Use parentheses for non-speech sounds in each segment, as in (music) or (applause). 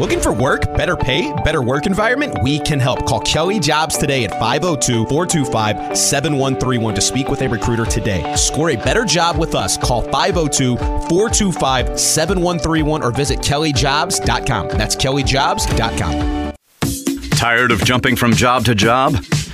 Looking for work, better pay, better work environment? We can help. Call Kelly Jobs today at 502 425 7131 to speak with a recruiter today. Score a better job with us. Call 502 425 7131 or visit kellyjobs.com. That's kellyjobs.com. Tired of jumping from job to job?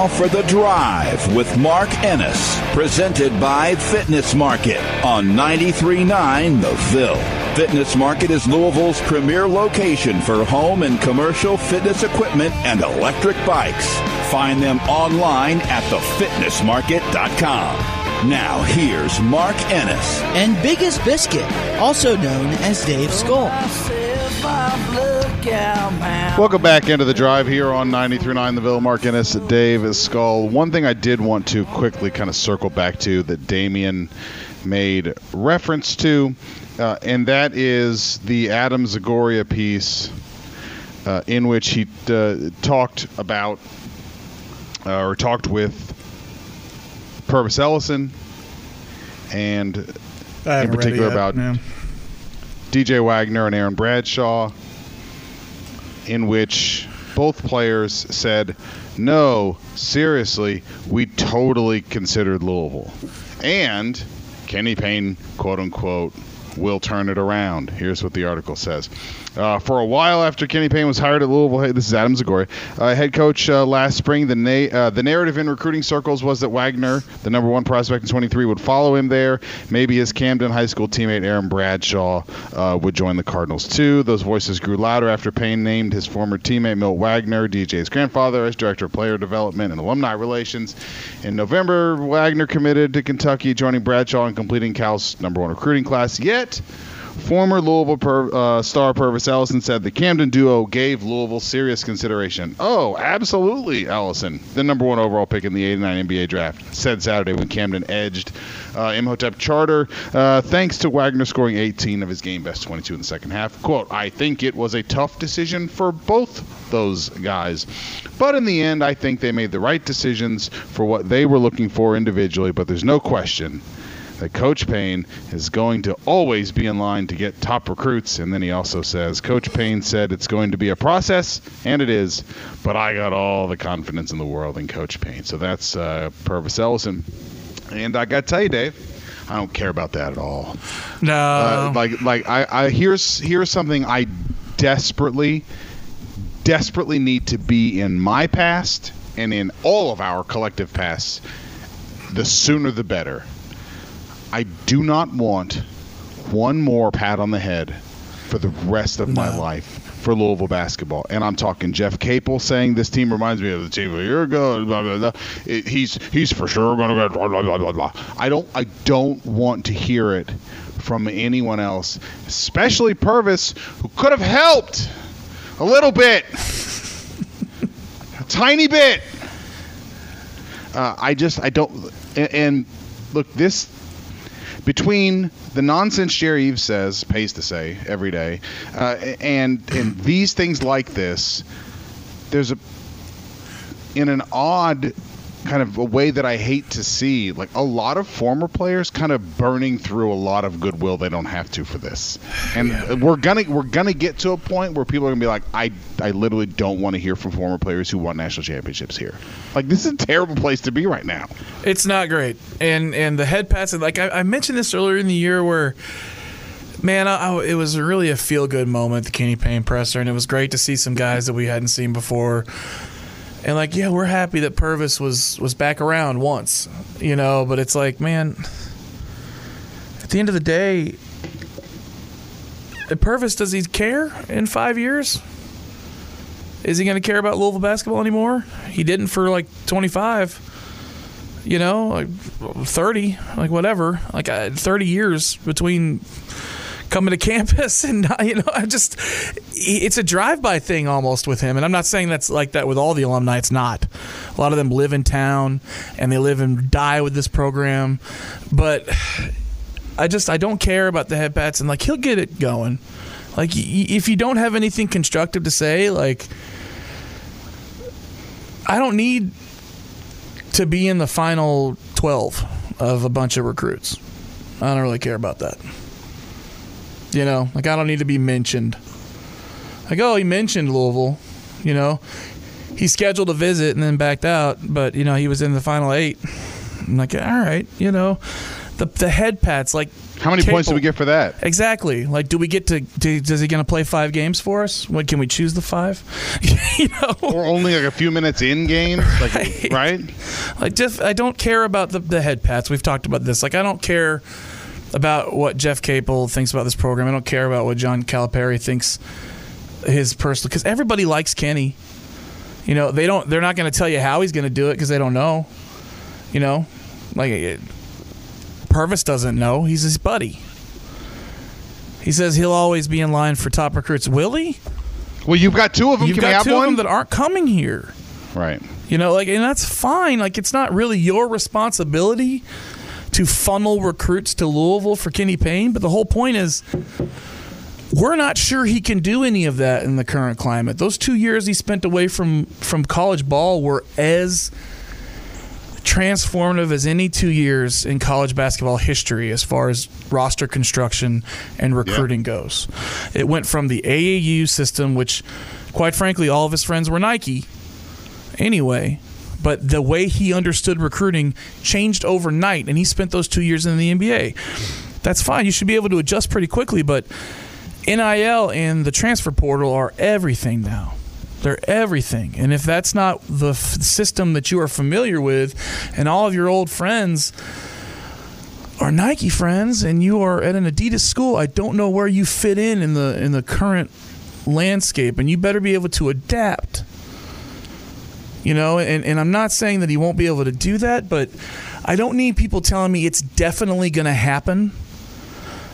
now for The Drive with Mark Ennis, presented by Fitness Market on 93.9 The Ville. Fitness Market is Louisville's premier location for home and commercial fitness equipment and electric bikes. Find them online at thefitnessmarket.com. Now, here's Mark Ennis. And Biggest Biscuit, also known as Dave Skull. Welcome back into the drive here on 93.9 The Ville. Mark Ennis, Dave Skull. One thing I did want to quickly kind of circle back to that Damien made reference to, uh, and that is the Adam Zagoria piece uh, in which he uh, talked about uh, or talked with Pervis Ellison and in haven't read it particular about yeah. DJ Wagner and Aaron Bradshaw, in which both players said, No, seriously, we totally considered Louisville. And Kenny Payne, quote unquote, will turn it around. Here's what the article says. Uh, for a while after Kenny Payne was hired at Louisville, hey, this is Adam Zagori, uh, head coach uh, last spring, the, na- uh, the narrative in recruiting circles was that Wagner, the number one prospect in 23, would follow him there. Maybe his Camden High School teammate Aaron Bradshaw uh, would join the Cardinals too. Those voices grew louder after Payne named his former teammate Milt Wagner, DJ's grandfather, as director of player development and alumni relations. In November, Wagner committed to Kentucky, joining Bradshaw and completing Cal's number one recruiting class. Yet, Former Louisville per, uh, star Pervis Ellison said the Camden duo gave Louisville serious consideration. Oh, absolutely, Ellison, the number one overall pick in the 89 NBA draft, said Saturday when Camden edged uh, Imhotep Charter, uh, thanks to Wagner scoring 18 of his game best 22 in the second half. Quote, I think it was a tough decision for both those guys. But in the end, I think they made the right decisions for what they were looking for individually, but there's no question that Coach Payne is going to always be in line to get top recruits. And then he also says, Coach Payne said it's going to be a process, and it is, but I got all the confidence in the world in Coach Payne. So that's uh, Pervis Ellison. And I got to tell you, Dave, I don't care about that at all. No. Uh, like, like I, I here's here's something I desperately, desperately need to be in my past and in all of our collective pasts. The sooner the better. Do not want one more pat on the head for the rest of my life for Louisville basketball. And I'm talking Jeff Capel saying this team reminds me of the team a year ago. Blah, blah, blah. It, he's he's for sure going to. Blah, blah, blah, blah, blah. I don't I don't want to hear it from anyone else, especially Pervis, who could have helped a little bit, a tiny bit. Uh, I just I don't and, and look this between the nonsense Jerry Eaves says, pays to say every day, uh, and and these things like this, there's a in an odd kind of a way that I hate to see, like a lot of former players kind of burning through a lot of goodwill they don't have to for this, and we're gonna we're gonna get to a point where people are gonna be like, I I literally don't want to hear from former players who won national championships here. Like this is a terrible place to be right now. It's not great, and and the head pass. Like I, I mentioned this earlier in the year, where man, I, I- it was really a feel good moment, the Kenny Payne presser, and it was great to see some guys that we hadn't seen before. And like, yeah, we're happy that Pervis was was back around once, you know. But it's like, man, at the end of the day, Pervis does he care in five years? Is he going to care about Louisville basketball anymore? He didn't for like 25. You know, like 30, like whatever, like uh, 30 years between coming to campus (laughs) and you know I just it's a drive-by thing almost with him. And I'm not saying that's like that with all the alumni. It's not. A lot of them live in town and they live and die with this program. But I just I don't care about the head pats and like he'll get it going. Like if you don't have anything constructive to say like I don't need to be in the final 12 of a bunch of recruits. I don't really care about that you know, like I don't need to be mentioned. Like, oh, he mentioned Louisville. You know, he scheduled a visit and then backed out, but you know he was in the final eight. I'm like, all right, you know, the the head pats like. How many points do we get for that? Exactly. Like, do we get to? Do, does he going to play five games for us? What can we choose the five? (laughs) you know, Or only like a few minutes in game, like Right. right? like Jeff, I don't care about the, the head pats. We've talked about this. Like, I don't care about what Jeff Capel thinks about this program. I don't care about what John Calipari thinks his personal because everybody likes Kenny. You know, they don't. They're not going to tell you how he's going to do it because they don't know. You know, like it, Pervis doesn't know. He's his buddy. He says he'll always be in line for top recruits. Will he? Well, you've got two of them. You've Can got have two one? of them that aren't coming here. right. You know, like, and that's fine. Like, it's not really your responsibility to funnel recruits to Louisville for Kenny Payne. But the whole point is, we're not sure he can do any of that in the current climate. Those two years he spent away from from college ball were as transformative as any two years in college basketball history as far as roster construction and recruiting goes. It went from the AAU system, which, quite frankly, all of his friends were Nike anyway. But the way he understood recruiting changed overnight, and he spent those two years in the NBA. That's fine. You should be able to adjust pretty quickly, but NIL and the transfer portal are everything now. They're everything. And if that's not the f- system that you are familiar with, and all of your old friends are Nike friends, and you are at an Adidas school, I don't know where you fit in in the in the current landscape, and you better be able to adapt. You know, and, and I'm not saying that he won't be able to do that, but I don't need people telling me it's definitely going to happen.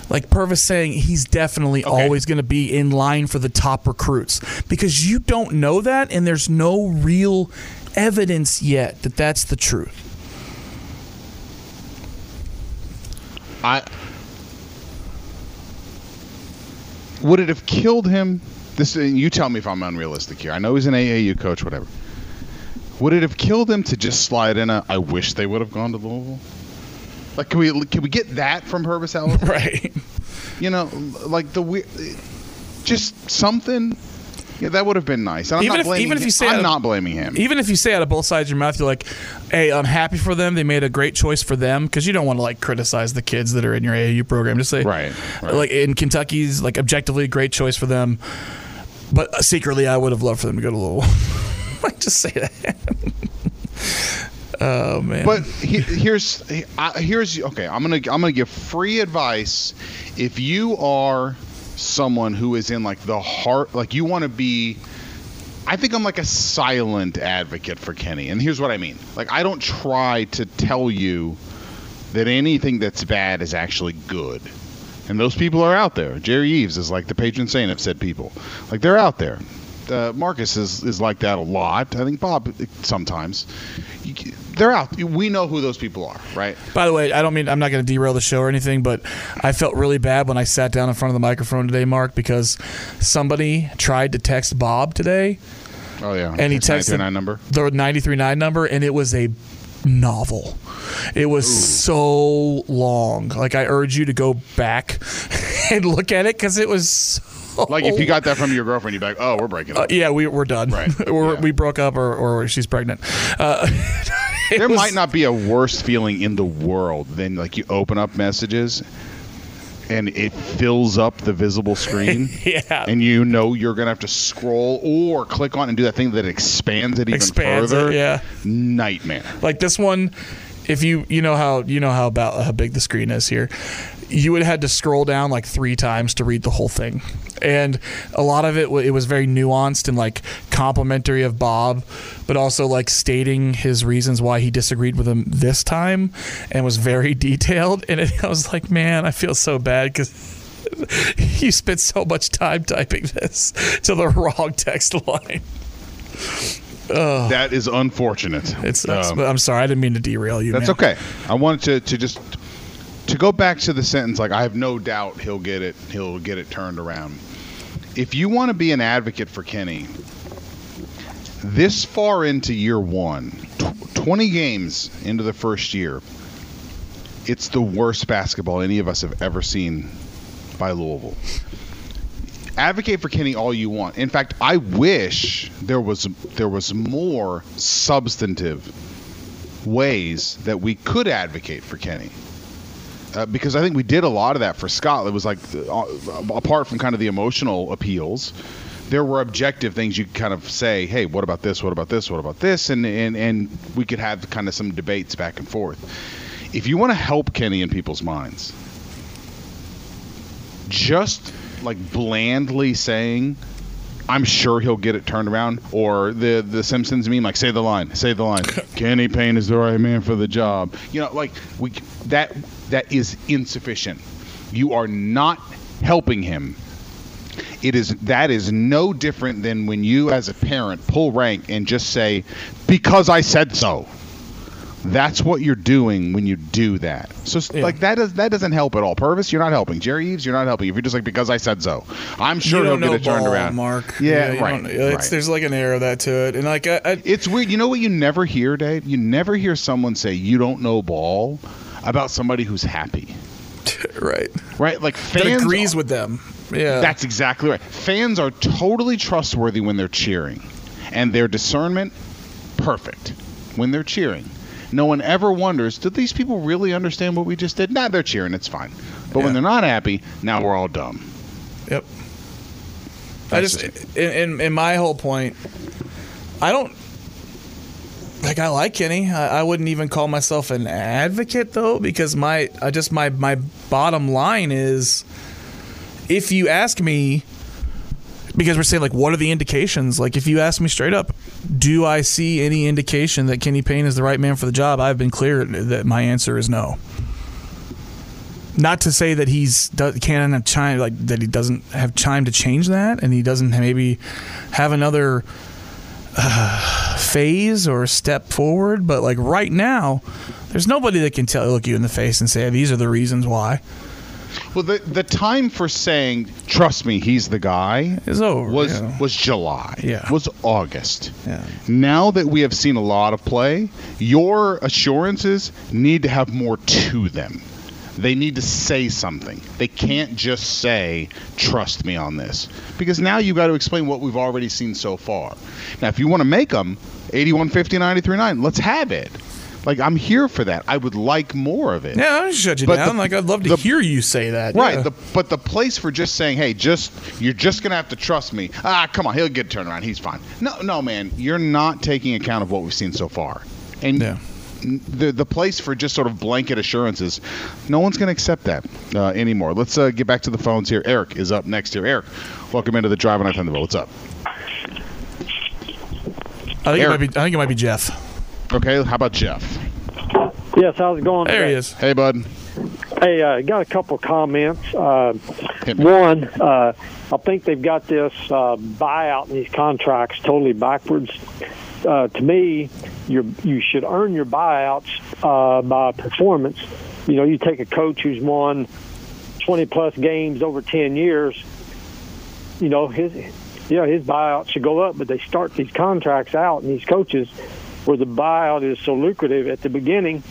Like Pervis saying he's definitely always going to be in line for the top recruits because you don't know that, and there's no real evidence yet that that's the truth. I would it have killed him? This you tell me if I'm unrealistic here. I know he's an AAU coach, whatever. Would it have killed him to just slide in a? I wish they would have gone to Louisville. Like, can we can we get that from Pervis (laughs) Ellis? Right. You know, like the we- just something. Yeah, that would have been nice. And I'm Even not if- blaming even if him. you say I'm it- not blaming him. Even if you say out of both sides of your mouth, you're like, "Hey, I'm happy for them. They made a great choice for them." Because you don't want to like criticize the kids that are in your AAU program. Just say, Right, right. Like in Kentucky's, like objectively a great choice for them. But secretly, I would have loved for them to go to Louisville. (laughs) like, just say that. (laughs) oh man. But he, here's I- here's okay. I'm gonna I'm gonna give free advice. If you are someone who is in like the heart, like you want to be. I think I'm like a silent advocate for Kenny, and here's what I mean. Like I don't try to tell you that anything that's bad is actually good. And those people are out there. Jerry Eaves is like the patron saint of said people. Like they're out there. Uh, Marcus is, is like that a lot. I think Bob sometimes. You, they're out. We know who those people are, right? By the way, I don't mean I'm not going to derail the show or anything, but I felt really bad when I sat down in front of the microphone today, Mark, because somebody tried to text Bob today, Oh yeah. and he texted 939 number. the 939 number, and it was a novel. It was so long. Like I urge you to go back (laughs) and look at it because it was. So (laughs) Like if you got that from your girlfriend, you'd be like, "Oh, we're breaking Uh, up." yeah, we, we're done. Right. (laughs) we're, Yeah. We broke up, or, or she's pregnant. Uh, (laughs) there was- might not be a worse feeling in the world than like you open up messages and it fills up the visible screen. Yeah. And you know you're gonna have to scroll or click on and do that thing that expands it even Expands it, further. yeah. Nightmare. Like this one, if you you know how you know how about how big the screen is here, you would have had to scroll down like three times to read the whole thing, and a lot of it it was very nuanced and like complimentary of Bob, but also like stating his reasons why he disagreed with him this time, and was very (laughs) detailed. And it, I was like, man, I feel so bad because. (laughs) You spent so much time typing this to the wrong text line. That is unfortunate. It sucks, Um, I'm sorry. I didn't mean to derail you. That's man. okay. I wanted to, to just to go back to the sentence like I have no doubt he'll get it he'll get it turned around. If you want to be an advocate for Kenny, this far into year 1, tw- 20 games into the first year, it's the worst basketball any of us have ever seen by Louisville. Advocate for Kenny all you want. In fact, I wish there was there was more substantive ways that we could advocate for Kenny. Uh, because I think we did a lot of that for Scott. It was like, uh, apart from kind of the emotional appeals, there were objective things you could kind of say, hey, what about this? What about this? What about this? And, and, and we could have kind of some debates back and forth. If you want to help Kenny in people's minds, just like blandly saying, I'm sure he'll get it turned around. Or the the Simpsons meme, like say the line, say the line. (laughs) Kenny Payne is the right man for the job. You know, like we that that is insufficient. You are not helping him. It is that is no different than when you, as a parent, pull rank and just say, "Because I said so." That's what you're doing when you do that. So Yeah. like that does that doesn't help at all. Pervis, you're not helping. Jerry Eaves, you're not helping. If you're just like because I said so, I'm sure he'll get it turned ball, around. Mark. Yeah, you right, It's, right. There's like an air of that to it, and like I, I, It's weird. You know what you never hear, Dave? You never hear someone say you don't know ball about somebody who's happy. (laughs) right Right? Like that fans agrees with them. Yeah, That's exactly right. Fans are totally trustworthy when they're cheering. And their discernment perfect when they're cheering. No one ever wonders, do these people really understand what we just did? Nah, they're cheering, it's fine. But when they're not happy, now we're all dumb. Yep. I That's just in, in in my whole point, I don't like I like Kenny. I, I wouldn't even call myself an advocate though, because my I just my my bottom line is, if you ask me, because we're saying like what are the indications? Like if you ask me straight up, do I see any indication that Kenny Payne is the right man for the job? I've been clear that my answer is no. Not to say that he's can't have time like that he doesn't have time to change that, and he doesn't maybe have another uh, phase or step forward. But like right now, there's nobody that can tell look you in the face and say these are the reasons why. Well, the, the time for saying, trust me, he's the guy, Is over. was, yeah. was July. Yeah. Was August. Yeah. Now that we have seen a lot of play, your assurances need to have more to them. They need to say something. They can't just say, trust me on this. Because now you've got to explain what we've already seen so far. Now, if you want to make them 81 50 93 9, let's have it. Like, I'm here for that. I would like more of it. Yeah, I'll shut you But down. the- like I'd love to the- hear you say that. Right, yeah. the, but the place for just saying, "Hey, just you're just gonna have to trust me." Ah, come on, he'll get turned around. He's fine. No, no, man, you're not taking account of what we've seen so far, and Yeah. the the place for just sort of blanket assurances, no one's gonna accept that uh, anymore. Let's uh, get back to the phones here. Eric is up next here. Eric, welcome into the Drive on Thunderbolt. What's up? I think it Eric. might be. I think it might be Jeff. Okay, how about Jeff? Yes, how's it going? There he is. Hey, bud. Hey, uh, got a couple comments. Uh, one, uh, I think they've got this uh, buyout in these contracts totally backwards. Uh, to me, you you should earn your buyouts uh, by performance. You know, you take a coach who's won 20 plus games over 10 years. You know, his yeah, his buyout should go up, but they start these contracts out and these coaches where the buyout is so lucrative at the beginning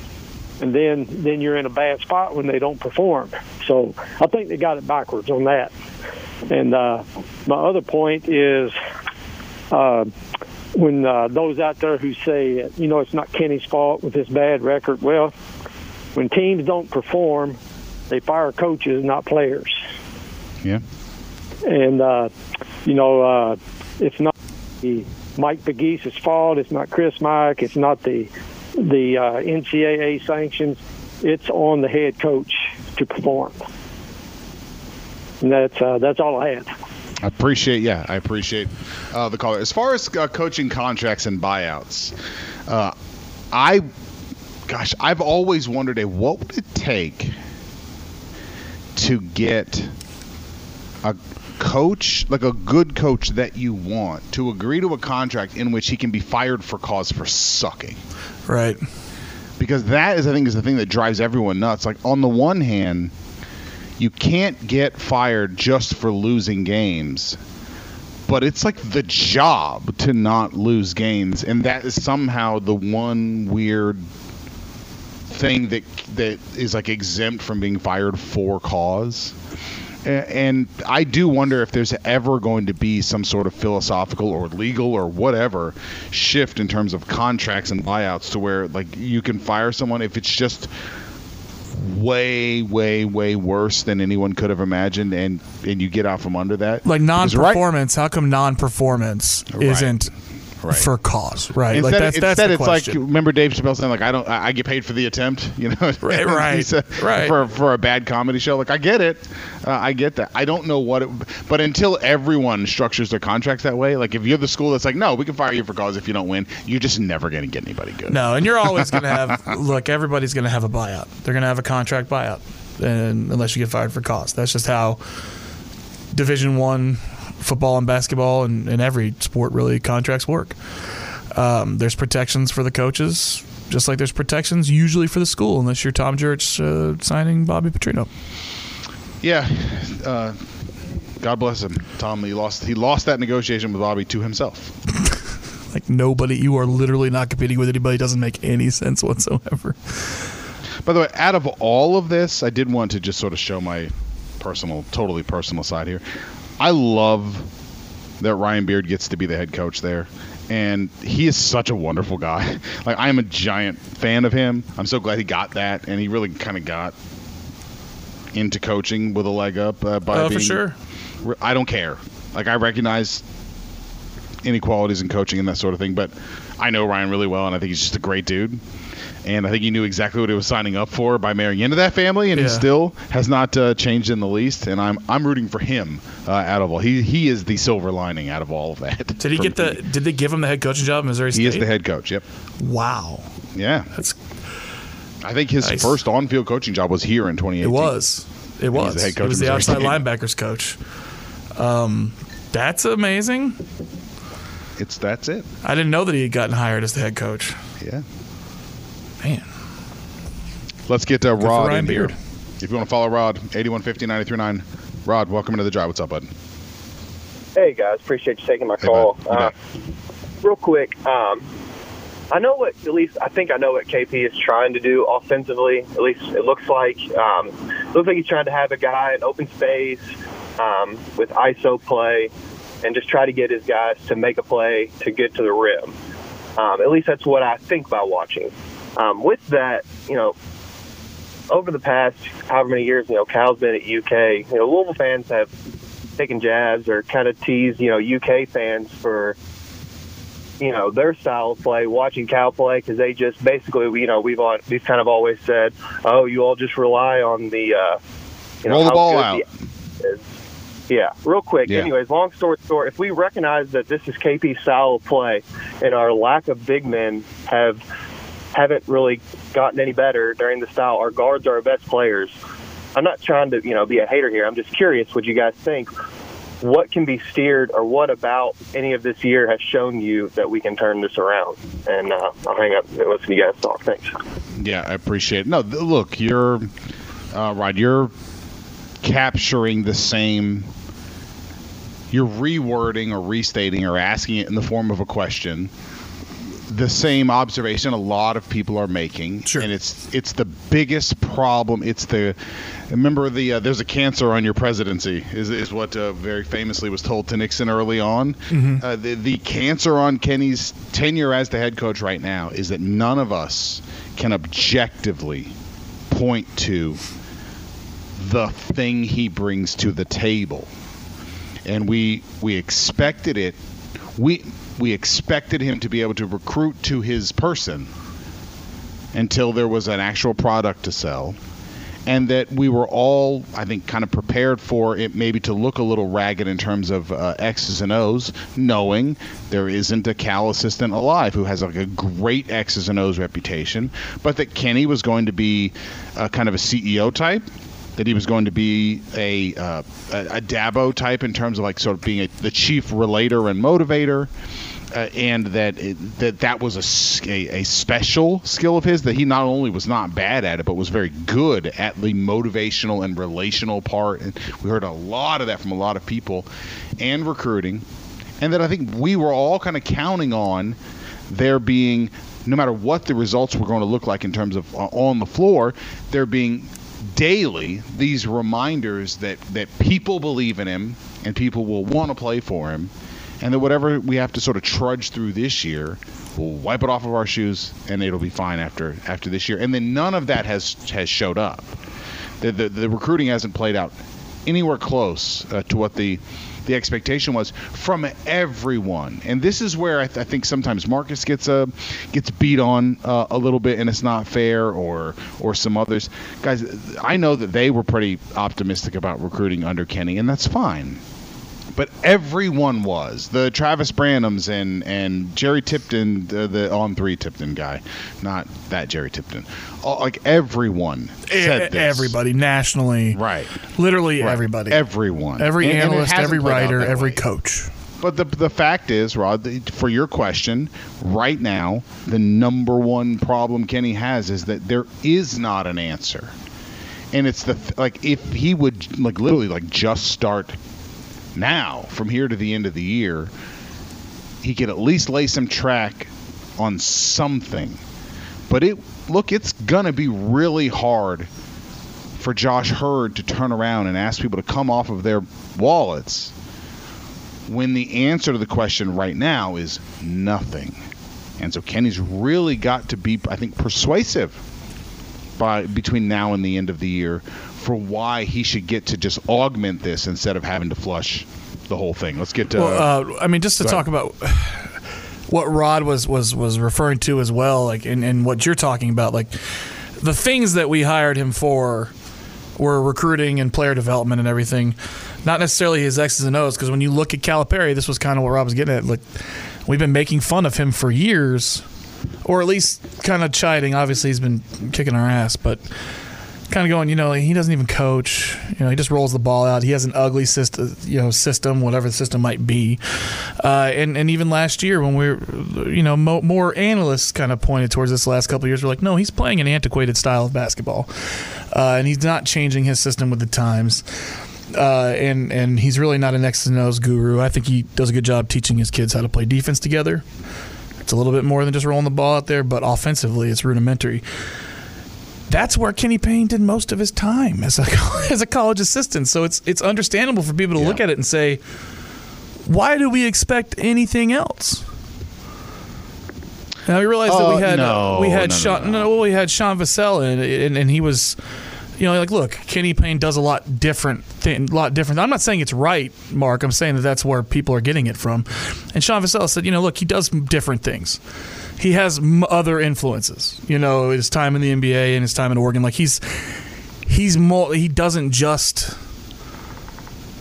and then then you're in a bad spot when they don't perform. So I think they got it backwards on that. And uh, my other point is uh, when uh, those out there who say you know it's not Kenny's fault with his bad record. Well, when teams don't perform, they fire coaches, not players. Yeah. And uh, you know uh, it's not the Mike Pegues's fault. It's not Chris Mack. It's not the the uh, NCAA sanctions, it's on the head coach to perform. And that's uh, that's all I had. I appreciate, yeah, I appreciate uh, the call. As far as uh, coaching contracts and buyouts, uh, I, gosh, I've always wondered, eh, what would it take to get a coach, like a good coach that you want, to agree to a contract in which he can be fired for cause for sucking? Right. Because that is, I think, is the thing that drives everyone nuts. Like on the one hand you can't get fired just for losing games but it's like the job to not lose games and that is somehow the one weird thing that that is like exempt from being fired for cause and I do wonder if there's ever going to be some sort of philosophical or legal or whatever shift in terms of contracts and buyouts to where like you can fire someone if it's just way, way, way worse than anyone could have imagined, and and you get out from under that. Like non-performance, right, how come non-performance right. isn't right. for cause, right? Instead, like that's, that's instead the it's question. like remember Dave Chappelle saying like I don't I, get paid for the attempt, (laughs) you know? Right, (laughs) right, right. For for a bad comedy show, like I get it, uh, I get that. I don't know what it, but until everyone structures their contracts that way, like if you're the school that's like, no, we can fire you for cause if you don't win, you're just never going to get anybody good. No, and you're always going to have (laughs) look. Everybody's going to have a buyout. They're going to have a contract buyout, and unless you get fired for cause, that's just how Division One football and basketball and, and every sport really contracts work. Um, there's protections for the coaches, just like there's protections usually for the school, unless you're Tom Jurich uh, signing Bobby Petrino. Yeah, uh, God bless him, Tom. He lost. He lost that negotiation with Bobby to himself. (laughs) like nobody, you are literally not competing with anybody. It doesn't make any sense whatsoever. By the way, out of all of this, I did want to just sort of show my personal, totally personal side here. I love that Ryan Beard gets to be the head coach there and he is such a wonderful guy. (laughs) Like I am a giant fan of him. I'm so glad he got that, and he really kind of got into coaching with a leg up. Uh, by oh, being, for sure. I don't care. Like I recognize inequalities in coaching and that sort of thing, but I know Ryan really well, and I think he's just a great dude and I think he knew exactly what he was signing up for by marrying into that family, and yeah. he still has not uh, changed in the least. And I'm I'm rooting for him uh, out of all. He he is the silver lining out of all of that. Did he get me. the? Did they give him the head coaching job in Missouri State? He is the head coach. Yep. Wow. Yeah. That's. I think his nice. first on-field coaching job was here in 2018. It was. It was. The head coach it was the outside State. linebackers coach. Um, that's amazing. It's that's it. I didn't know that he had gotten hired as the head coach. Yeah. Man. Let's get uh, Rod in Beard. here. If you want to follow Rod, 8150 Rod, welcome into the drive. What's up, bud? Hey, guys. Appreciate you taking my hey, call. Uh, real quick, um, I know what, at least I think I know what KP is trying to do offensively. At least it looks like. Um, it looks like he's trying to have a guy in open space um, with ISO play and just try to get his guys to make a play to get to the rim. Um, at least that's what I think by watching. Um, with that, you know, over the past however many years, you know, Cal's been at UK. You know, Louisville fans have taken jabs or kind of teased, you know, UK fans for, you know, their style of play, watching Cal play because they just basically, you know, we've all, we've kind of always said, oh, you all just rely on the, uh, you know, roll the ball out. The, yeah, real quick. Yeah. Anyways, long story short, if we recognize that this is KP's style of play and our lack of big men have haven't really gotten any better during the style. Our guards are our best players. I'm not trying to, you know, be a hater here. I'm just curious what you guys think. What can be steered, or what about any of this year has shown you that we can turn this around? And uh, I'll hang up and listen to you guys talk. Thanks. Yeah, I appreciate it. No, look, you're uh, right. You're capturing the same. You're rewording or restating or asking it in the form of a question the same observation a lot of people are making, sure. and it's it's the biggest problem. It's the remember the uh, there's a cancer on your presidency is is what uh, very famously was told to Nixon early on. Mm-hmm. Uh, the the cancer on Kenny's tenure as the head coach right now is that none of us can objectively point to the thing he brings to the table, and we we expected it. We we expected him to be able to recruit to his person until there was an actual product to sell. And that we were all, I think, kind of prepared for it maybe to look a little ragged in terms of uh, X's and O's, knowing there isn't a Cal assistant alive who has like a great X's and O's reputation, but that Kenny was going to be uh, kind of a CEO type that he was going to be a uh, a, a Dabo type in terms of like sort of being a, the chief relator and motivator. Uh, and that it, that that was a a special skill of his that he not only was not bad at it but was very good at the motivational and relational part and we heard a lot of that from a lot of people and recruiting and that I think we were all kind of counting on there being no matter what the results were going to look like in terms of uh, on the floor there being daily these reminders that that people believe in him and people will want to play for him and that whatever we have to sort of trudge through this year we'll wipe it off of our shoes and it'll be fine after after this year. And then none of that has has showed up. The the, the recruiting hasn't played out anywhere close uh, to what the the expectation was from everyone, and this is where I, th- I think sometimes Marcus gets uh, gets beat on uh, a little bit, and it's not fair, or or some others. Guys, I know that they were pretty optimistic about recruiting under Kenny, and that's fine. But everyone was the Travis Branhams and and Jerry Tipton, the, the on three Tipton guy, not that Jerry Tipton. All, like everyone said this. Everybody nationally, right? Literally Right. everybody, everyone, every And- and analyst, hasn't every writer, every way. coach. But the the fact is, Rod, for your question, right now, the number one problem Kenny has is that there is not an answer, and it's the like if he would like literally like just start now from here to the end of the year, he could at least lay some track on something. But it look, it's gonna be really hard for Josh Heird to turn around and ask people to come off of their wallets when the answer to the question right now is nothing. And so Kenny's really got to be, I think, persuasive by between now and the end of the year for why he should get to just augment this instead of having to flush the whole thing. Let's get to. well, uh, I mean, just to talk about what Rod was was was referring to as well, like and, and what you're talking about, like the things that we hired him for were recruiting and player development and everything, not necessarily his X's and O's. Because when you look at Calipari, this was kind of what Rob was getting at. Like we've been making fun of him for years, or at least kind of chiding. Obviously, he's been kicking our ass, but kind of going, you know, he doesn't even coach. You know, he just rolls the ball out. He has an ugly system, you know, system, whatever the system might be. Uh, and and even last year when we were, you know, mo- more analysts kind of pointed towards this last couple years. We're like, no, he's playing an antiquated style of basketball, uh, and he's not changing his system with the times. Uh, and and he's really not an X and O's guru. I think he does a good job teaching his kids how to play defense together. It's a little bit more than just rolling the ball out there, but offensively, it's rudimentary that's where Kenny Payne did most of his time as a (laughs) as a college assistant. So it's it's understandable for people to look at it and say, why do we expect anything else? Now we realized that Uh, we had no, we had no, no, Sean no, well, we had Sean Vassell and, and and he was you know like look Kenny Payne does a lot different thing a lot different. I'm not saying it's right Mark. I'm saying that that's where people are getting it from. And Sean Vassell said you know look he does different things he has other influences you know his time in the NBA and his time in Oregon like he's he's more he doesn't just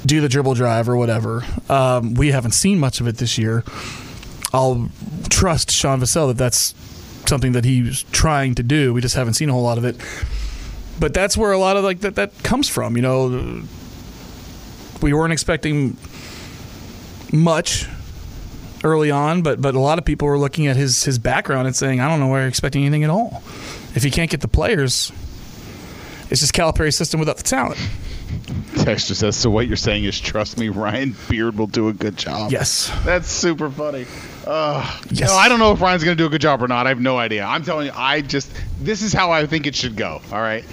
do the dribble drive or whatever um, we haven't seen much of it this year I'll trust Sean Vassell that that's something that he's trying to do. We just haven't seen a whole lot of it. But that's where a lot of like that that comes from. You know, we weren't expecting much early on, but but a lot of people were looking at his his background and saying, I don't know where you're expecting anything at all. If he can't get the players, it's just Calipari's system without the talent. Texture says, so what you're saying is, trust me, Ryan Beard will do a good job. Yes. That's super funny. Uh, Yes. no, I don't know if Ryan's going to do a good job or not. I have no idea. I'm telling you, I just, this is how I think it should go. All right.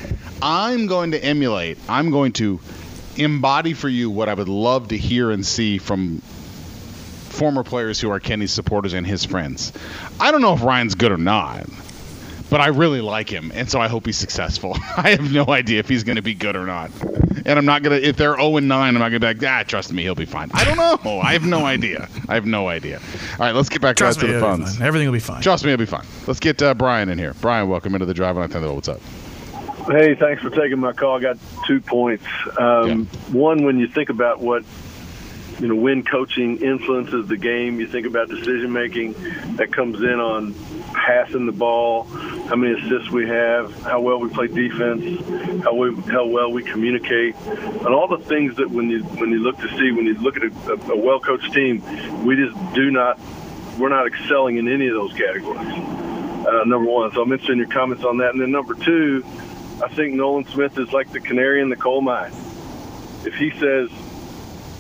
I'm going to emulate, I'm going to embody for you what I would love to hear and see from former players who are Kenny's supporters and his friends. I don't know if Ryan's good or not. But I really like him, and so I hope he's successful. (laughs) I have no idea if he's going to be good or not. and I'm not gonna if they're 0 and 9, I'm not gonna be like, ah, trust me, he'll be fine. I don't know. I have no idea. I have no idea. All right, let's get back Trust to me, the it'll be phones. fine. Everything will be fine. Trust me, it'll be fine. Let's get uh, Brian in here. Brian, welcome into the drive on Thunder. What's up? Hey, thanks for taking my call. I got two points. Um, One, when you think about what you know, when coaching influences the game, you think about decision making that comes in on passing the ball, how many assists we have, how well we play defense, how we how well we communicate, and all the things that when you when you look to see when you look at a, a well coached team, we just do not we're not excelling in any of those categories. Uh, number one, so I'm interested in your comments on that. And then number two, I think Nolan Smith is like the canary in the coal mine. If he says,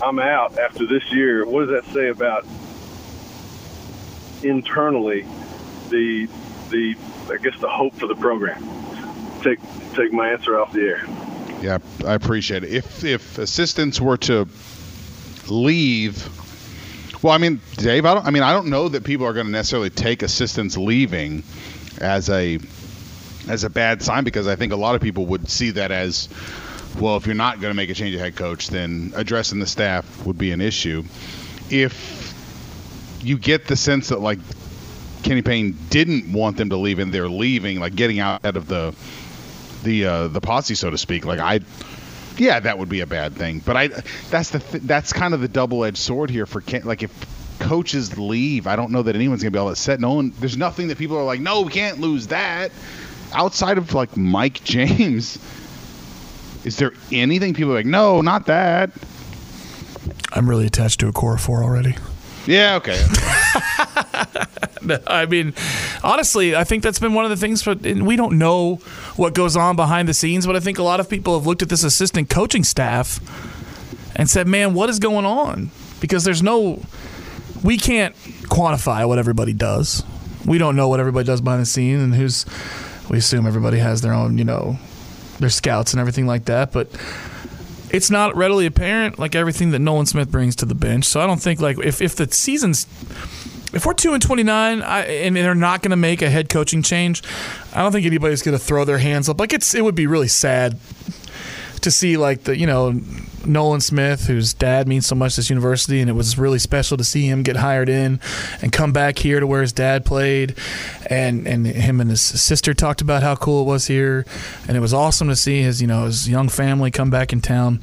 I'm out after this year, what does that say about internally the the I guess the hope for the program? Take take my answer off the air. Yeah, I appreciate it. If if assistants were to leave, well, I mean, Dave, I don't. I mean, I don't know that people are going to necessarily take assistants leaving as a as a bad sign because I think a lot of people would see that as well. If you're not going to make a change of head coach, then addressing the staff would be an issue. If you get the sense that like Kenny Payne didn't want them to leave and they're leaving, like getting out of the the uh, the posse, so to speak. Like I, yeah, that would be a bad thing. But I, that's the th- that's kind of the double edged sword here for Ken. Like if coaches leave, I don't know that anyone's gonna be all that set. No one, there's nothing that people are like, no, we can't lose that. Outside of like Mike (laughs) James, is there anything people are like, no, not that? I'm really attached to a core four already. Yeah, okay. (laughs) I mean, honestly, I think that's been one of the things. But we don't know what goes on behind the scenes, but I think a lot of people have looked at this assistant coaching staff and said, "Man, what is going on?" Because there's no, we can't quantify what everybody does. We don't know what everybody does behind the scene, and who's. We assume everybody has their own, you know, their scouts and everything like that, but it's not readily apparent like everything that Nolan Smith brings to the bench. So I don't think like if, if the season's if we're two and twenty nine and they're not going to make a head coaching change, I don't think anybody's going to throw their hands up. Like it's it would be really sad to see like the you know Nolan Smith, whose dad means so much to this university, and it was really special to see him get hired in and come back here to where his dad played, and and him and his sister talked about how cool it was here, and it was awesome to see his you know his young family come back in town.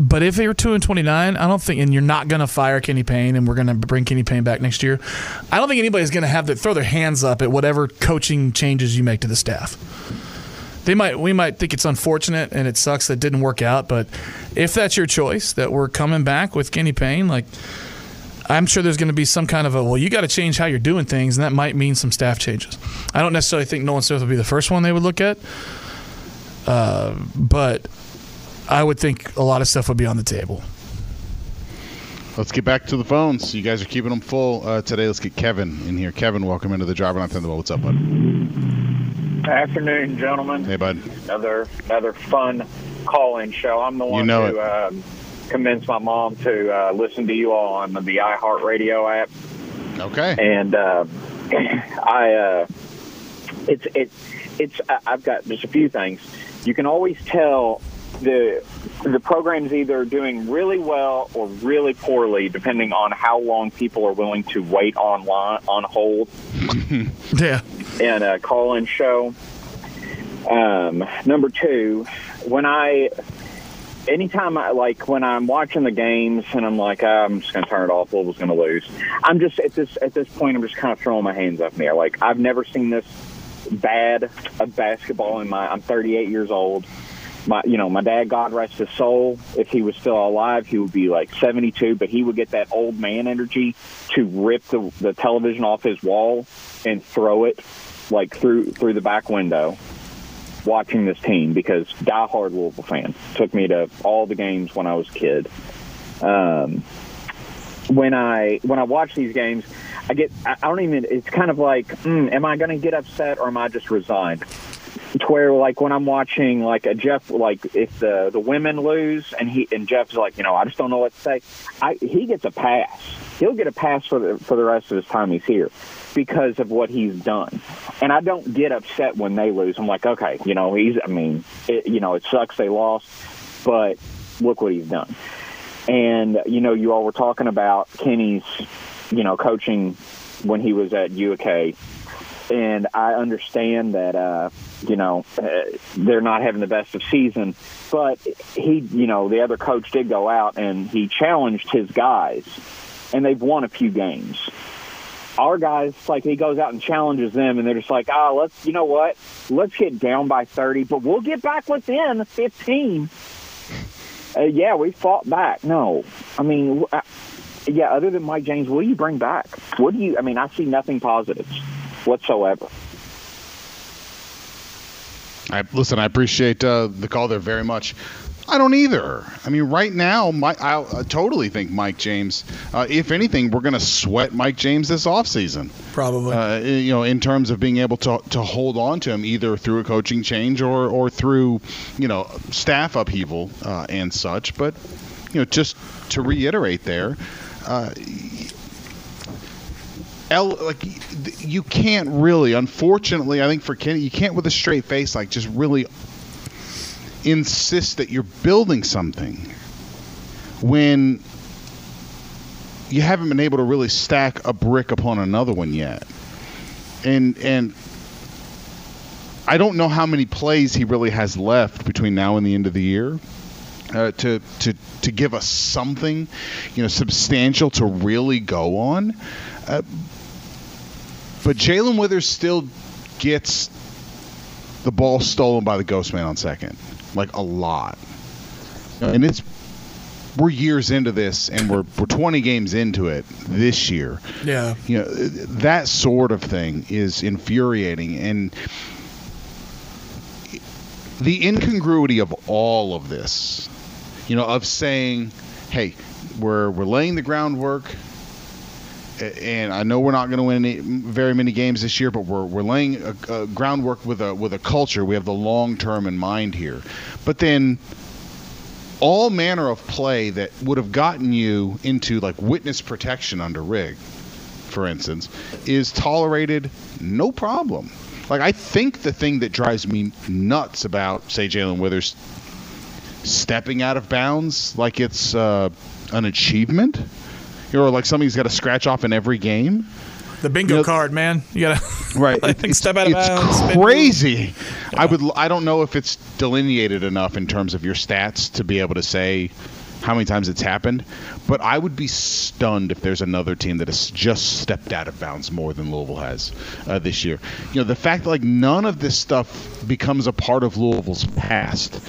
But if they were two and twenty nine, I don't think, and you're not going to fire Kenny Payne, and we're going to bring Kenny Payne back next year. I don't think anybody's going to have to throw their hands up at whatever coaching changes you make to the staff they might we might think it's unfortunate and it sucks that it didn't work out but if that's your choice that we're coming back with Kenny Payne like I'm sure there's going to be some kind of a well you got to change how you're doing things and that might mean some staff changes I don't necessarily think Nolan Smith would be the first one they would look at uh, but I would think a lot of stuff would be on the table Let's get back to the phones. You guys are keeping them full uh, today. Let's get Kevin in here. Kevin, welcome into the driver on Thunder. What's up, bud? Afternoon, gentlemen. Hey, bud. Another another fun call-in show. I'm the one know who uh, convinced my mom to uh, listen to you all on the iHeartRadio app. Okay. And uh, (clears throat) I, uh, it's it, it's I've got just a few things. You can always tell the the program's either doing really well or really poorly, depending on how long people are willing to wait online on hold (laughs) yeah and a call-in show. Um, number two, when I, anytime I like when I'm watching the games and I'm like, ah, I'm just going to turn it off. Louisville's going to lose. I'm just at this at this point. I'm just kind of throwing my hands up in the air. Like I've never seen this bad of basketball in my. I'm 38 years old. My, you know, my dad, God rest his soul. If he was still alive, he would be like 72. But he would get that old man energy to rip the, the television off his wall and throw it like through through the back window watching this team because diehard Louisville fan took me to all the games when I was a kid. Um, when I when I watch these games, I get I don't even. It's kind of like, mm, am I going to get upset or am I just resigned? To where like when I'm watching like a Jeff like if the the women lose and he and Jeff's like you know I just don't know what to say. I he gets a pass. He'll get a pass for the for the rest of his time he's here. Because of what he's done. And I don't get upset when they lose. I'm like, okay, you know, he's. I mean, it, you know, it sucks they lost, but look what he's done. And you know, you all were talking about Kenny's, you know, coaching when he was at UK, and I understand that uh, you know uh, they're not having the best of season, but he, you know, the other coach did go out and he challenged his guys, and they've won a few games. Our guys, like he goes out and challenges them, and they're just like, "Ah, oh, let's, you know what? Let's get down by thirty, but we'll get back within fifteen. Uh, yeah, we fought back. No, I mean, uh, yeah. Other than Mike James, what do you bring back? What do you? I mean, I see nothing positive whatsoever. I, listen, I appreciate uh, the call there very much. I don't either. I mean, right now, my, I, I totally think Mike James. Uh, if anything, we're going to sweat Mike James this offseason. Probably. Uh, you know, in terms of being able to to hold on to him either through a coaching change or or through you know staff upheaval uh, and such. But you know, just to reiterate there. Uh, L, like you can't really, unfortunately, I think for Kenny, you can't with a straight face like just really insist that you're building something when you haven't been able to really stack a brick upon another one yet. And and I don't know how many plays he really has left between now and the end of the year. Uh, to to to give us something, you know, substantial to really go on. Uh, but Jae'Lyn Withers still gets the ball stolen by the Ghost Man on second, like a lot. And it's we're years into this, and we're we're 20 games into it this year. Yeah, you know that sort of thing is infuriating, and the incongruity of all of this, you know, of saying, "Hey, we're we're laying the groundwork." And I know we're not going to win any, very many games this year, but we're we're laying a, a groundwork with a with a culture. We have the long term in mind here, but then all manner of play that would have gotten you into like witness protection under Rick, for instance, is tolerated no problem. Like I think the thing that drives me nuts about say Jae'Lyn Withers stepping out of bounds like it's uh, an achievement or like somebody's got to scratch off in every game. The bingo you know, card, man. You gotta (laughs) right. I think step out of it's bounds. crazy. Yeah. I would. I don't know if it's delineated enough in terms of your stats to be able to say how many times it's happened, but I would be stunned if there's another team that has just stepped out of bounds more than Louisville has uh, this year. You know, the fact that like none of this stuff becomes a part of Louisville's past,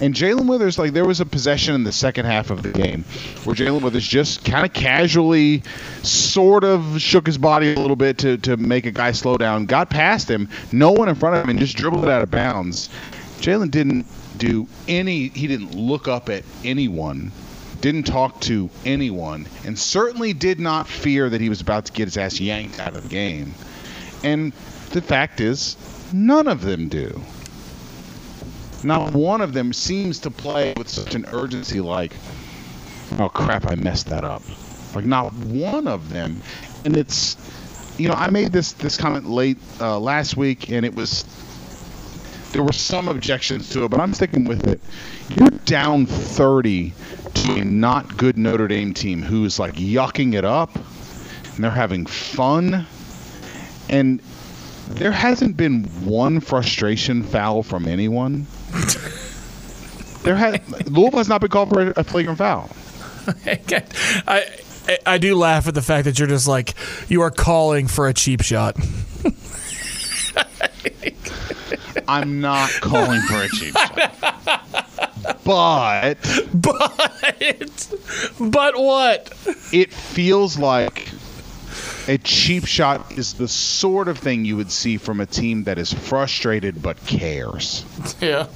and Jae'Lyn Withers, like there was a possession in the second half of the game where Jae'Lyn Withers just kind of casually, sort of shook his body a little bit to to make a guy slow down, got past him, no one in front of him, and just dribbled it out of bounds. Jae'Lyn didn't do any. He didn't look up at anyone, didn't talk to anyone, and certainly did not fear that he was about to get his ass yanked out of the game. And the fact is, none of them do. Not one of them seems to play with such an urgency like, oh crap, I messed that up. Like not one of them. And it's, you know, I made this this comment late uh, last week, and it was there were some objections to it, but I'm sticking with it. You're down 30 to a not good Notre Dame team who's like yucking it up and they're having fun. And there hasn't been one frustration foul from anyone. (laughs) there has Louisville has not been called for a flagrant foul. (laughs) I I do laugh at the fact that you're just like you are calling for a cheap shot. (laughs) I'm not calling for a cheap shot. But (laughs) but but what? It feels like a cheap shot is the sort of thing you would see from a team that is frustrated but cares. Yeah.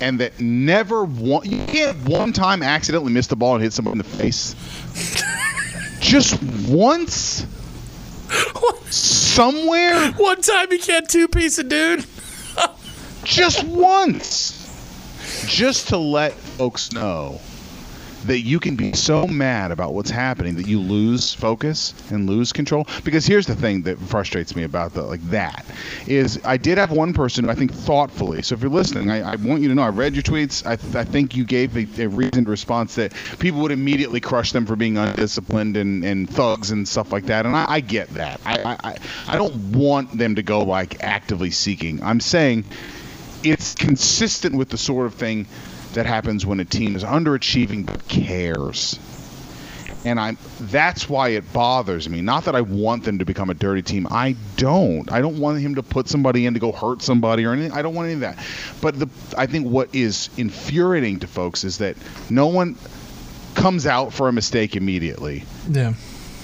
And that never one you can't one time accidentally miss the ball and hit someone in the face. Just once (laughs) somewhere. One time you can't two piece a dude. Just once. Just to let folks know that you can be so mad about what's happening that you lose focus and lose control. Because here's the thing that frustrates me about the like that is I did have one person who I think thoughtfully. So if you're listening, I, I want you to know I read your tweets. I, th- I think you gave a, a reasoned response that people would immediately crush them for being undisciplined and, and thugs and stuff like that. And I, I get that. I, I I don't want them to go like actively seeking. I'm saying it's consistent with the sort of thing that happens when a team is underachieving but cares. And I'm that's why it bothers me. Not that I want them to become a dirty team. I don't. I don't want him to put somebody in to go hurt somebody or anything. I don't want any of that. But the I think what is infuriating to folks is that no one comes out for a mistake immediately. Yeah.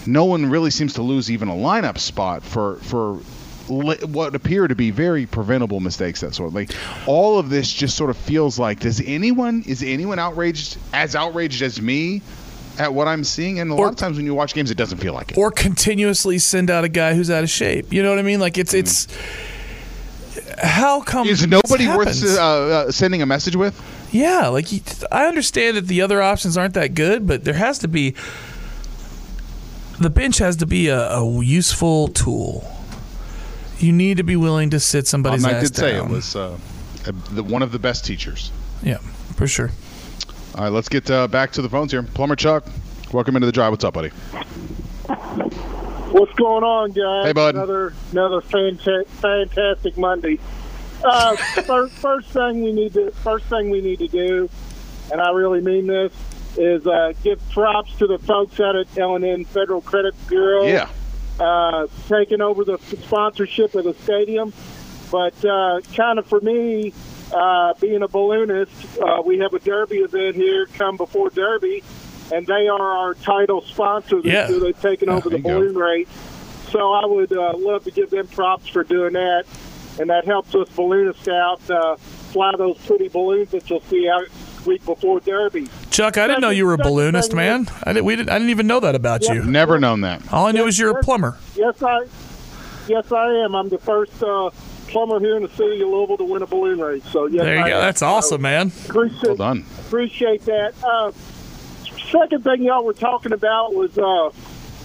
No one really seems to lose even a lineup spot for for what appear to be very preventable mistakes that sort of like all of this just sort of feels like does anyone is anyone outraged as outraged as me at what I'm seeing and a lot of times when you watch games it doesn't feel like it Or continuously send out a guy who's out of shape. You know what I mean? Like it's it's. How come is nobody worth uh, uh, sending a message with Yeah, like you- I understand that the other options aren't that good, but there has to be the bench has to be a, a useful tool. You need to be willing to sit somebody's Um, I ass did say it was uh, a, the, one of the best teachers Yeah, for sure. all right let's get uh, back to the phones here plumber Chuck welcome into the drive what's up buddy What's going on, guys? Hey, bud. Another another fanta- fantastic Monday. Uh, (laughs) first, first thing we need to first thing we need to do, and I really mean this, is uh, give props to the folks out at L&N Federal Credit Bureau. Yeah. Uh, taking over the sponsorship of the stadium, but uh, kind of for me, uh, being a balloonist, uh, we have a Derby event here come before Derby, and they are our title sponsor. Yeah. year. They've taken over the you go. balloon race. So I would uh, love to give them props for doing that, and that helps us balloonists out uh, fly those pretty balloons that you'll see out week before Derby. Chuck, I didn't know you were a balloonist, man. I didn't. We didn't. I didn't even know that about Yeah. you. never known that All I knew was you're a plumber. Yes, I. Yes, I am. I'm the first uh, plumber here in the city of Louisville to win a balloon race. So yes, There you I go. am. That's awesome, man. Appreciate, well done appreciate that. Uh, second thing y'all were talking about was uh,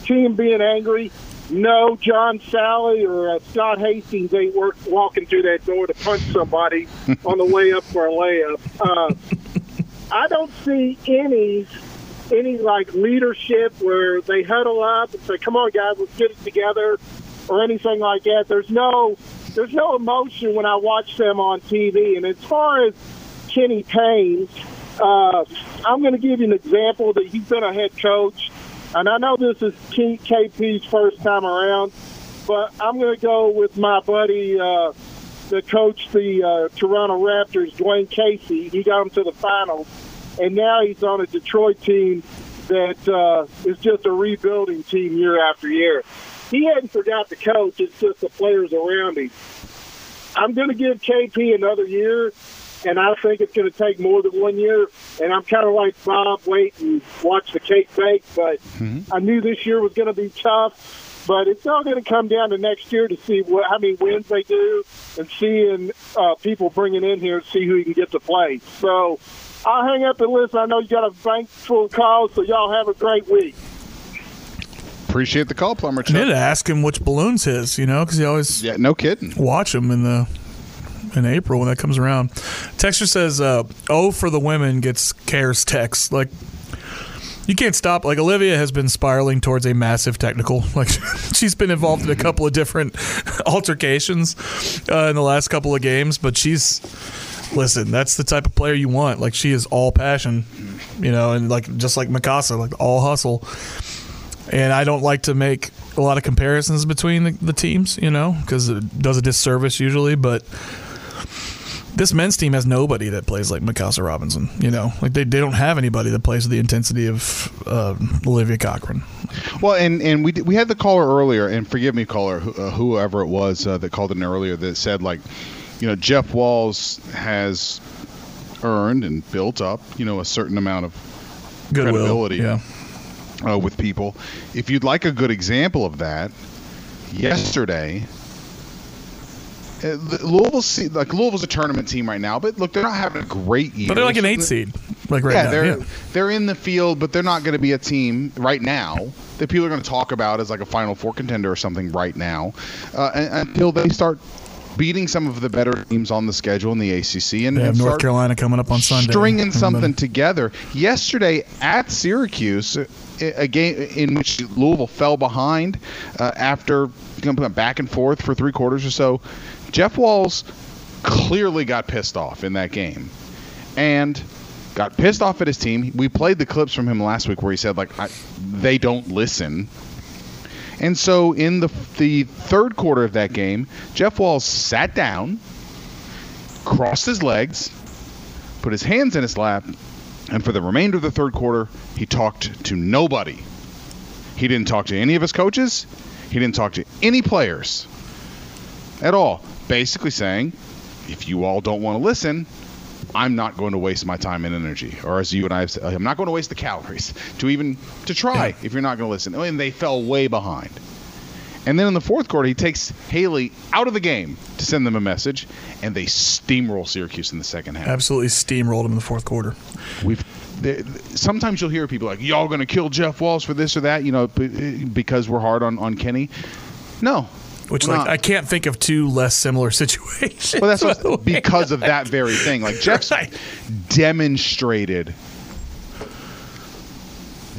team being angry. No, John Salley or uh, Scott Hastings ain't work, walking through that door to punch somebody (laughs) on the way up for a layup. Uh, I don't see any any like leadership where they huddle up and say, "Come on, guys, let's get it together," or anything like that. There's no there's no emotion when I watch them on TV. And as far as Kenny Payne, uh, I'm going to give you an example that he's been a head coach, and I know this is KP's first time around, but I'm going to go with my buddy. Uh, that coached the uh, Toronto Raptors, Dwane Casey. He got them to the finals, and now he's on a Detroit team that uh, is just a rebuilding team year after year. He hadn't forgot the coach; it's just the players around him. I'm going to give KP another year, and I think it's going to take more than one year. And I'm kind of like Bob, wait and watch the cake bake. But I knew this year was going to be tough. But it's all going to come down to next year to see what how many wins they do, and seeing uh, people bringing in here to see who you can get to play. So I'll hang up and listen. I know you got a bank full of calls, so y'all have a great week. appreciate the call plumber I Chuck need to ask him which balloon's his. You know, because he always yeah no kidding watch him in the in April when that comes around. Texture says, uh, "Oh, for the women gets cares text like." You can't stop. Like Olivia has been spiraling towards a massive technical. (laughs) Like she's been involved in a couple of different (laughs) altercations uh, in the last couple of games. But she's listen. That's the type of player you want. Like she is all passion, you know, and like just like Mykasa, like all hustle. And I don't like to make a lot of comparisons between the, the teams, you know, because it does a disservice usually. But this men's team has nobody that plays like Mykasa Robinson, you know, like they, they don't have anybody that plays with the intensity of uh, Olivia Cochran. Well, and and we did- we had the caller earlier, and forgive me, caller, who- uh, whoever it was uh, that called in earlier, that said like, you know, Jeff Walz has earned and built up, you know, a certain amount of Goodwill, credibility yeah. uh, with people. If you'd like a good example of that, yesterday. Uh, Louisville, like Louisville's a tournament team right now, but look, they're not having a great year. But they're like an eight seed. Like right yeah, now, they're yeah. they're in the field, but they're not going to be a team right now that people are going to talk about as like a Final Four contender or something right now, uh, and- until they start beating some of the better teams on the schedule in the ACC and, They have and North Carolina coming up on Sunday. stringing something together. Yesterday at Syracuse, a game in which Louisville fell behind uh, after going back and forth for three quarters or so. Jeff Walz clearly got pissed off in that game, and got pissed off at his team. We played the clips from him last week where he said like they don't listen. And so in the the third quarter of that game, Jeff Walz sat down, crossed his legs, put his hands in his lap, and for the remainder of the third quarter, he talked to nobody. He didn't talk to any of his coaches. He didn't talk to any players at all. Basically saying, if you all don't want to listen, I'm not going to waste my time and energy. Or as you and I have said, I'm not going to waste the calories to even to try if you're not going to listen. And they fell way behind. And then in the fourth quarter, he takes Hailey out of the game to send them a message, and they steamroll Syracuse in the second half. Absolutely steamrolled him in the fourth quarter. We've there- sometimes you'll hear people like, "Y'all going to kill Jeff Walz for this or that," you know, because we're hard on on Kenny. No, Which, we're like, not. I can't think of two less similar (laughs) situations. Well, that's what, because of that very thing. Like Jeff's (laughs) demonstrated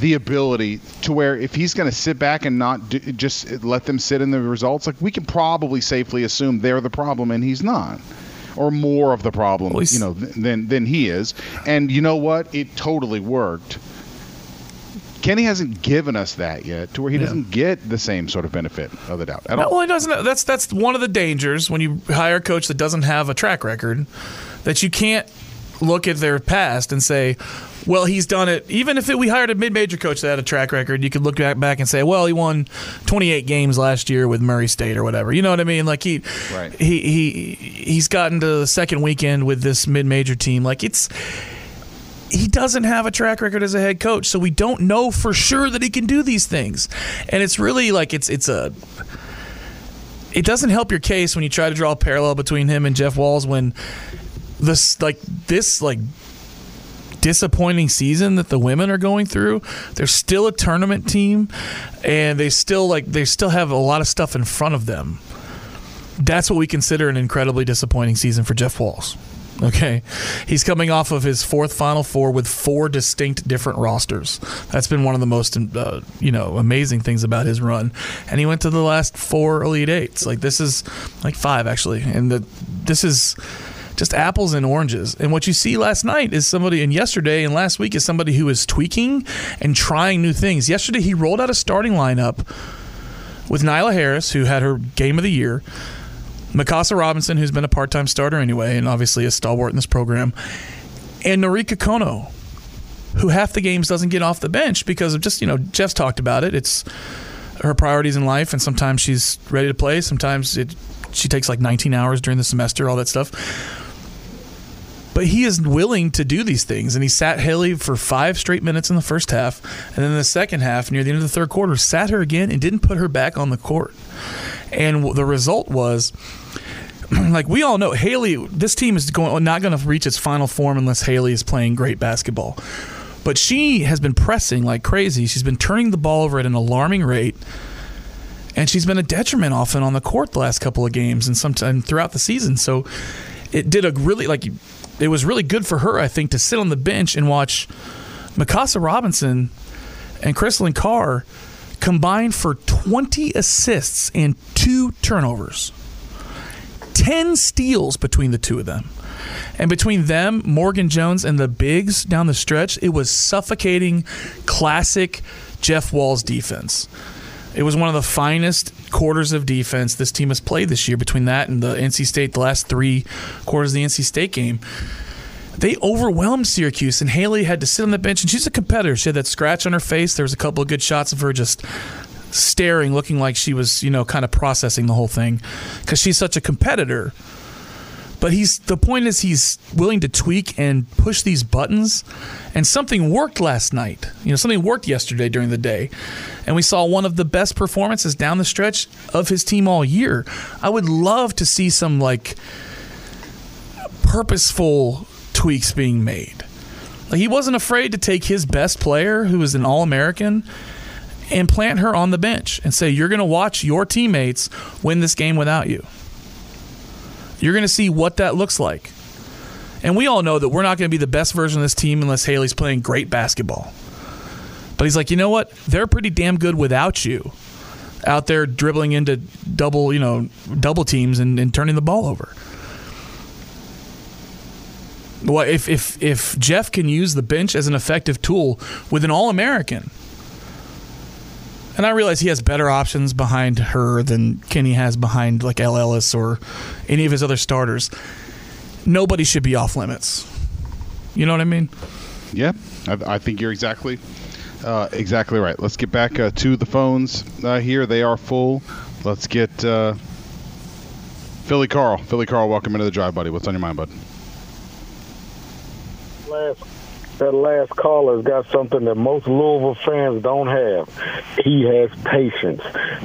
the ability to where if he's going to sit back and not do, just let them sit in the results, like we can probably safely assume they're the problem and he's not, or more of the problem, you know, than than he is. And you know what? It totally worked. Kenny hasn't given us that yet, to where he Yeah. doesn't get the same sort of benefit of the doubt at No, all. well, it doesn't. That's that's one of the dangers when you hire a coach that doesn't have a track record, that you can't look at their past and say, "Well, he's done it." Even if it, we hired a mid-major coach that had a track record, you could look back, back and say, "Well, he won 28 games last year with Murray State or whatever." You know what I mean? Like he, Right. he he he's gotten to the second weekend with this mid-major team. Like it's he doesn't have a track record as a head coach, so we don't know for sure that he can do these things. And it's really like it's it's a it doesn't help your case when you try to draw a parallel between him and Jeff Walz when this like this like disappointing season that the women are going through. They're still a tournament team and they still like they still have a lot of stuff in front of them. That's what we consider an incredibly disappointing season for Jeff Walz. (laughs) Okay. He's coming off of his fourth Final Four with four distinct different rosters. That's been one of the most, uh, you know, amazing things about his run. And he went to the last four Elite Eights. Like, this is like five, actually. And the, this is just apples and oranges. And what you see last night is somebody, and yesterday and last week is somebody who is tweaking and trying new things. Yesterday, he rolled out a starting lineup with Nyla Harris, who had her game of the year. Mykasa Robinson, who's been a part time starter anyway, and obviously a stalwart in this program, and Norika Konno, who half the games doesn't get off the bench because of just, you know, Jeff's talked about it. It's her priorities in life, and sometimes she's ready to play. Sometimes it, she takes like 19 hours during the semester, all that stuff. But he is willing to do these things, and he sat Hailey for five straight minutes in the first half, and then the second half, near the end of the third quarter, sat her again and didn't put her back on the court. And the result was, (clears throat) like we all know, Hailey. This team is going not going to reach its final form unless Hailey is playing great basketball. But she has been pressing like crazy. She's been turning the ball over at an alarming rate, and she's been a detriment often on the court the last couple of games and sometimes throughout the season. So it did a really like it was really good for her, I think, to sit on the bench and watch Mykasa Robinson and Chrislyn Carr combined for 20 assists and two turnovers. 10 steals between the two of them. And between them, Morgan Jones, and the bigs down the stretch, it was suffocating, classic Jeff Walz defense. It was one of the finest quarters of defense this team has played this year between that and the NC State, the last three quarters of the NC State game. They overwhelmed Syracuse, and Hailey had to sit on the bench. And she's a competitor. She had that scratch on her face. There was a couple of good shots of her just staring, looking like she was, you know, kind of processing the whole thing because she's such a competitor. But he's the point is he's willing to tweak and push these buttons, and something worked last night. You know, something worked yesterday during the day, and we saw one of the best performances down the stretch of his team all year. I would love to see some like purposeful tweaks being made. Like, he wasn't afraid to take his best player, who was an All American, and plant her on the bench and say, You're going to watch your teammates win this game without you. You're going to see what that looks like. And we all know that we're not going to be the best version of this team unless Hailey's playing great basketball. But he's like, you know what? They're pretty damn good without you out there dribbling into double, you know, double teams and, and turning the ball over. Well, if, if if Jeff can use the bench as an effective tool with an All American, and I realize he has better options behind her than Kenny has behind like El Ellis or any of his other starters. Nobody should be off limits. You know what I mean? Yeah, I, I think you're exactly uh, exactly right. Let's get back uh, to the phones uh, here. They are full. Let's get uh, Philly Carl. Philly Carl, welcome into the drive, buddy. What's on your mind, bud? Last that last caller's got something that most Louisville fans don't have. He has patience,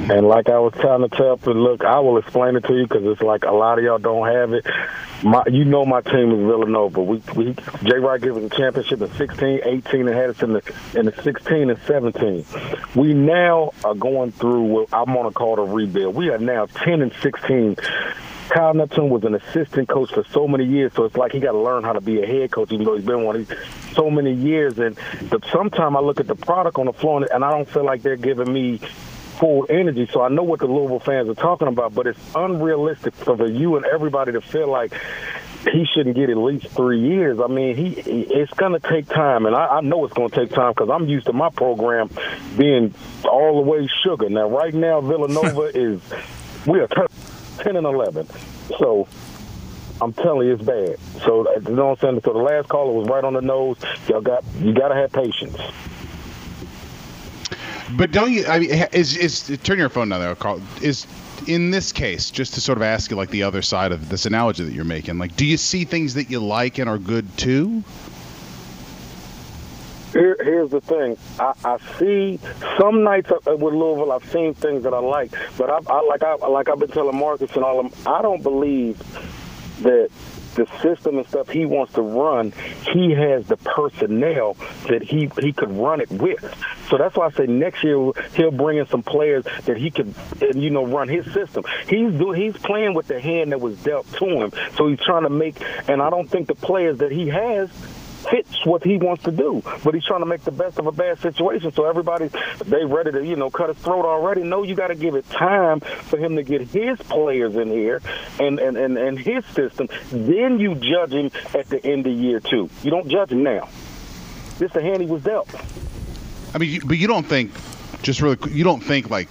and like I was trying to tell you, look, I will explain it to you because it's like a lot of y'all don't have it. My, you know, my team is Villanova. We, we Jay Wright gave us a championship in 16, 18, and had us in the in the 16 and 17. We now are going through what I'm going to call the rebuild. We are now 10 and 16 Kyle Neptune was an assistant coach for so many years, so it's like he got to learn how to be a head coach, even though he's been one so many years. And sometimes I look at the product on the floor, and I don't feel like they're giving me full energy. So I know what the Louisville fans are talking about, but it's unrealistic for you and everybody to feel like he shouldn't get at least three years. I mean, he, he it's going to take time, and I, I know it's going to take time because I'm used to my program being all the way sugar. Now, right now, Villanova (laughs) is we are. T- 10 and 11. So I'm telling you, it's bad. So uh, you know what I'm saying. So the last caller was right on the nose. Y'all got you got to have patience. But don't you? I mean, is is turn your phone down there, Carl? Is in this case, just to sort of ask you like the other side of this analogy that you're making, like, do you see things that you like and are good too? Here, here's the thing. I, I see some nights uh, with Louisville. I've seen things that I like, but I, I like I like I've been telling Marcus and all of them. I don't believe that the system and stuff he wants to run, he has the personnel that he he could run it with. So that's why I say next year he'll bring in some players that he could, you know, run his system. He's do he's playing with the hand that was dealt to him. So he's trying to make, and I don't think the players that he has fits what he wants to do. But he's trying to make the best of a bad situation. So everybody, they ready to, you know, cut his throat already. No, you got to give it time for him to get his players in here and, and, and, and his system. Then you judge him at the end of year two. You don't judge him now. This the hand he was dealt. I mean, but you don't think, just really, you don't think like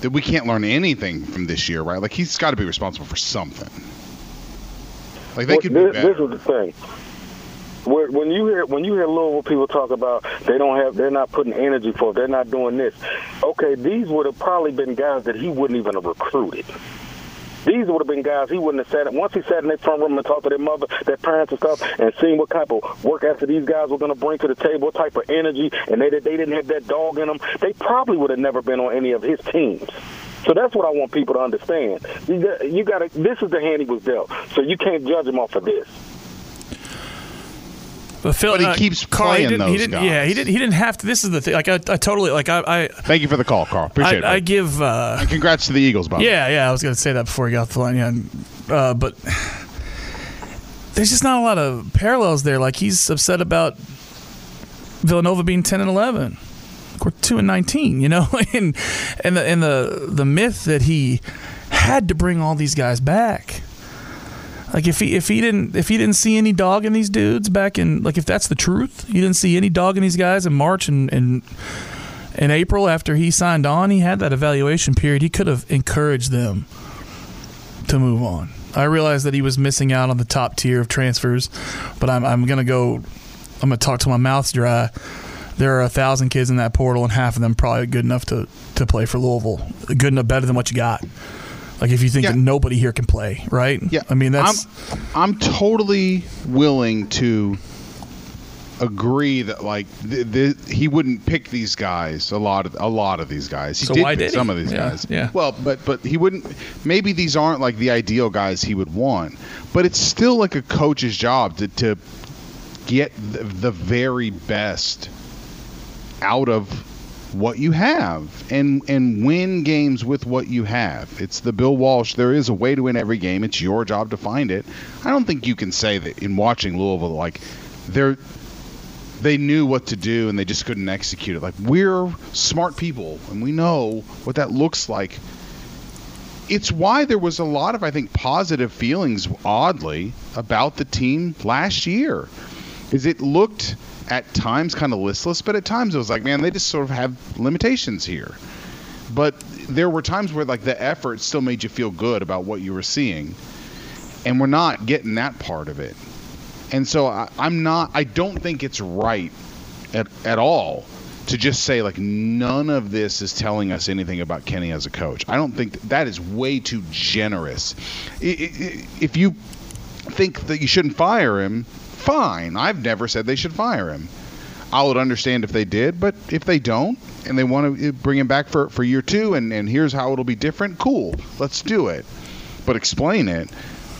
that we can't learn anything from this year, right? Like he's got to be responsible for something. Like they well, could this, be better. This is the thing when you hear when you hear Louisville people talk about they don't have they're not putting energy for they're not doing this. Okay, these would have probably been guys that he wouldn't even have recruited. These would have been guys he wouldn't have sat. Once he sat in their front room and talked to their mother, their parents and stuff, and seen what type of work after these guys were going to bring to the table, what type of energy, and they they didn't have that dog in them. They probably would have never been on any of his teams. So that's what I want people to understand. You got to. This is the hand he was dealt. So you can't judge him off of this. But Phil, but he uh, keeps Carl, playing he didn't, those he didn't, guys. Yeah, he didn't. He didn't have to. This is the thing. Like I, I totally like. I, I. Thank you for the call, Carl. Appreciate I, it. I give. Uh, and congrats to the Eagles, Bob. Yeah, yeah. I was going to say that before he got the line. Yeah, uh, but there's just not a lot of parallels there. Like he's upset about Villanova being ten and eleven. We're two and nineteen. You know, (laughs) and and the and the the myth that he had to bring all these guys back. Like if he if he didn't if he didn't see any dog in these dudes back in like if that's the truth, he didn't see any dog in these guys in March and and in April after he signed on, he had that evaluation period. He could have encouraged them to move on. I realized that he was missing out on the top tier of transfers, but I'm I'm gonna go. I'm gonna talk till my mouth's dry. There are a thousand kids in that portal, and half of them probably good enough to to play for Louisville. Good enough, better than what you got. Like if you think Yeah. that nobody here can play, right? Yeah. I mean that's I'm, I'm totally willing to agree that like th- th- he wouldn't pick these guys a lot of a lot of these guys. He So did why pick did he? some of these Yeah, guys. yeah. Well, but but he wouldn't. Maybe these aren't like the ideal guys he would want. But it's still like a coach's job to to get the, the very best out of what you have and and win games with what you have. It's the Bill Walsh. There is a way to win every game. It's your job to find it. I don't think you can say that in watching Louisville like they're they knew what to do and they just couldn't execute it. Like we're smart people and we know what that looks like. It's why there was a lot of I think positive feelings oddly about the team last year. Is it looked at times kind of listless, but at times it was like, man, they just sort of have limitations here. But there were times where like the effort still made you feel good about what you were seeing, and we're not getting that part of it. And so I, I'm not. I don't think it's right at at all to just say like none of this is telling us anything about Kenny as a coach. I don't think that, that is way too generous. If you think that you shouldn't fire him, fine. I've never said they should fire him. I would understand if they did, but if they don't and they want to eh, bring him back for, for year two and, and here's how it'll be different, cool. Let's do it. But explain it.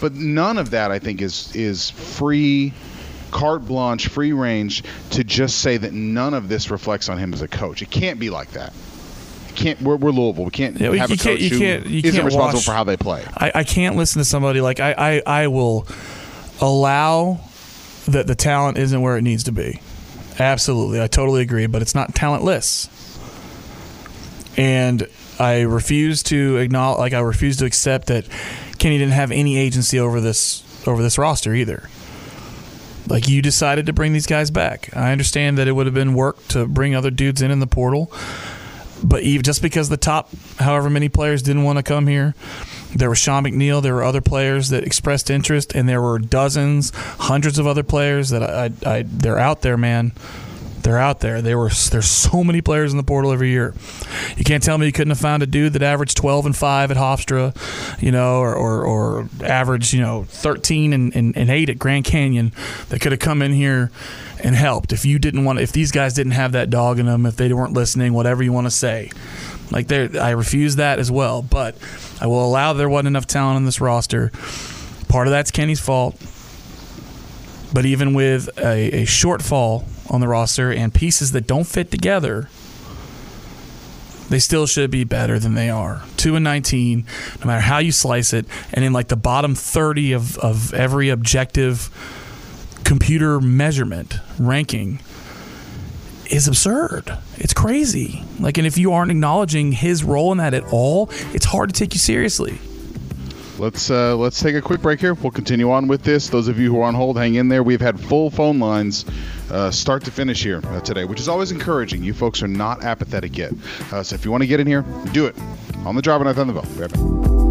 But none of that I think is is free carte blanche, free range to just say that none of this reflects on him as a coach. It can't be like that. can't. We're, we're Louisville. We can't Yeah, have a coach you who can't- you isn't responsible for how they play. I, I can't listen to somebody like I, I, I will allow that the talent isn't where it needs to be. Absolutely. I totally agree, but it's not talentless. And I refuse to acknowledge like I refuse to accept that Kenny didn't have any agency over this over this roster either. Like you decided to bring these guys back. I understand that it would have been work to bring other dudes in in the portal, but even just because the top however many players didn't want to come here, there was Sean McNeil. There were other players that expressed interest, and there were dozens, hundreds of other players that I, I, I they're out there, man. They're out there. They were there's so many players in the portal every year. You can't tell me you couldn't have found a dude that averaged 12 and five at Hofstra, you know, or or, or averaged you know 13 and, and, and eight at Grand Canyon that could have come in here and helped. If you didn't want, if these guys didn't have that dog in them, if they weren't listening, whatever you want to say, like there, I refuse that as well. But I will allow there wasn't enough talent on this roster. Part of that's Kenny's fault. But even with a, a shortfall on the roster and pieces that don't fit together, they still should be better than they are. Two and nineteen, no matter how you slice it, and in like the bottom thirty of, of every objective computer measurement ranking is absurd. It's crazy. Like, and if you aren't acknowledging his role in that at all, it's hard to take you seriously. Let's uh, let's take a quick break here. We'll continue on with this. Those of you who are on hold, hang in there. We've had full phone lines, uh, start to finish here uh, today, which is always encouraging. You folks are not apathetic yet. Uh, so if you want to get in here, do it on the drive on Thunderville. Be right back.